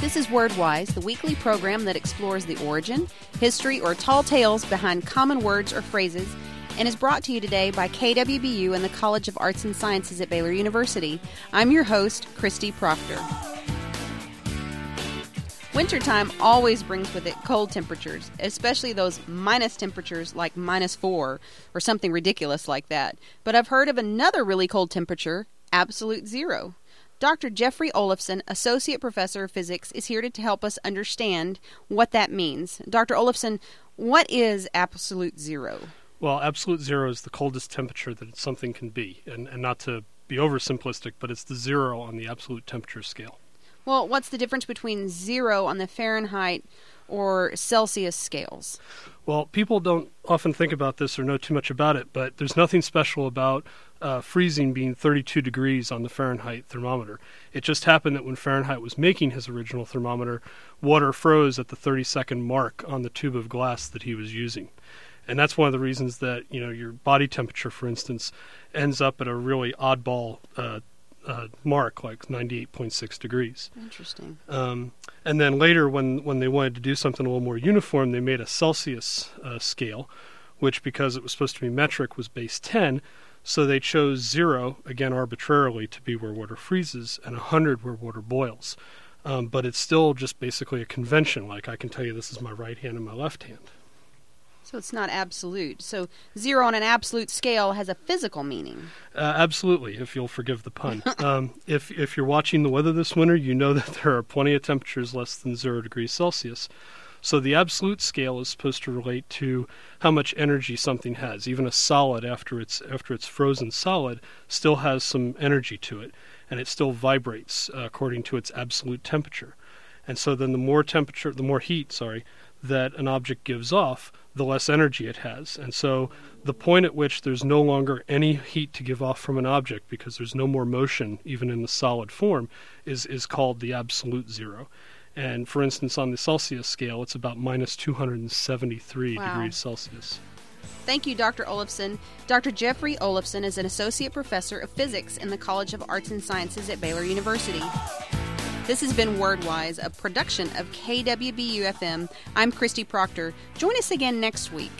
This is Wordwise, the weekly program that explores the origin, history, or tall tales behind common words or phrases, and is brought to you today by KWBU and the College of Arts and Sciences at Baylor University. I'm your host, Christy Proctor. Wintertime always brings with it cold temperatures, especially those minus temperatures like minus four or something ridiculous like that. But I've heard of another really cold temperature, absolute zero. Dr. Jeffrey Olafson, Associate Professor of Physics, is here to help us understand what that means. Dr. Olafson, what is absolute zero? Well, absolute zero is the coldest temperature that something can be. And, and not to be oversimplistic, but it's the zero on the absolute temperature scale. Well, what's the difference between zero on the Fahrenheit or Celsius scales? Well, people don't often think about this or know too much about it, but there's nothing special about uh, freezing being 32 degrees on the Fahrenheit thermometer. It just happened that when Fahrenheit was making his original thermometer, water froze at the 30 second mark on the tube of glass that he was using. And that's one of the reasons that, you know, your body temperature, for instance, ends up at a really oddball uh, uh, mark, like 98.6 degrees. Interesting. Um, and then later, when, when they wanted to do something a little more uniform, they made a Celsius uh, scale, which, because it was supposed to be metric, was base 10. So they chose zero, again arbitrarily, to be where water freezes, and 100 where water boils. Um, but it's still just basically a convention. Like I can tell you this is my right hand and my left hand. So it's not absolute. So zero on an absolute scale has a physical meaning. Uh, absolutely, if you'll forgive the pun. um, if if you're watching the weather this winter, you know that there are plenty of temperatures less than zero degrees Celsius. So the absolute scale is supposed to relate to how much energy something has. Even a solid after it's after it's frozen solid still has some energy to it and it still vibrates uh, according to its absolute temperature. And so then the more temperature, the more heat, sorry, that an object gives off, the less energy it has. And so the point at which there's no longer any heat to give off from an object because there's no more motion even in the solid form is is called the absolute zero. And for instance, on the Celsius scale, it's about minus 273 Wow. degrees Celsius. Thank you, Dr. Olafson. Dr. Jeffrey Olafson is an associate professor of physics in the College of Arts and Sciences at Baylor University. This has been Wordwise, a production of KWBU FM. I'm Christy Proctor. Join us again next week.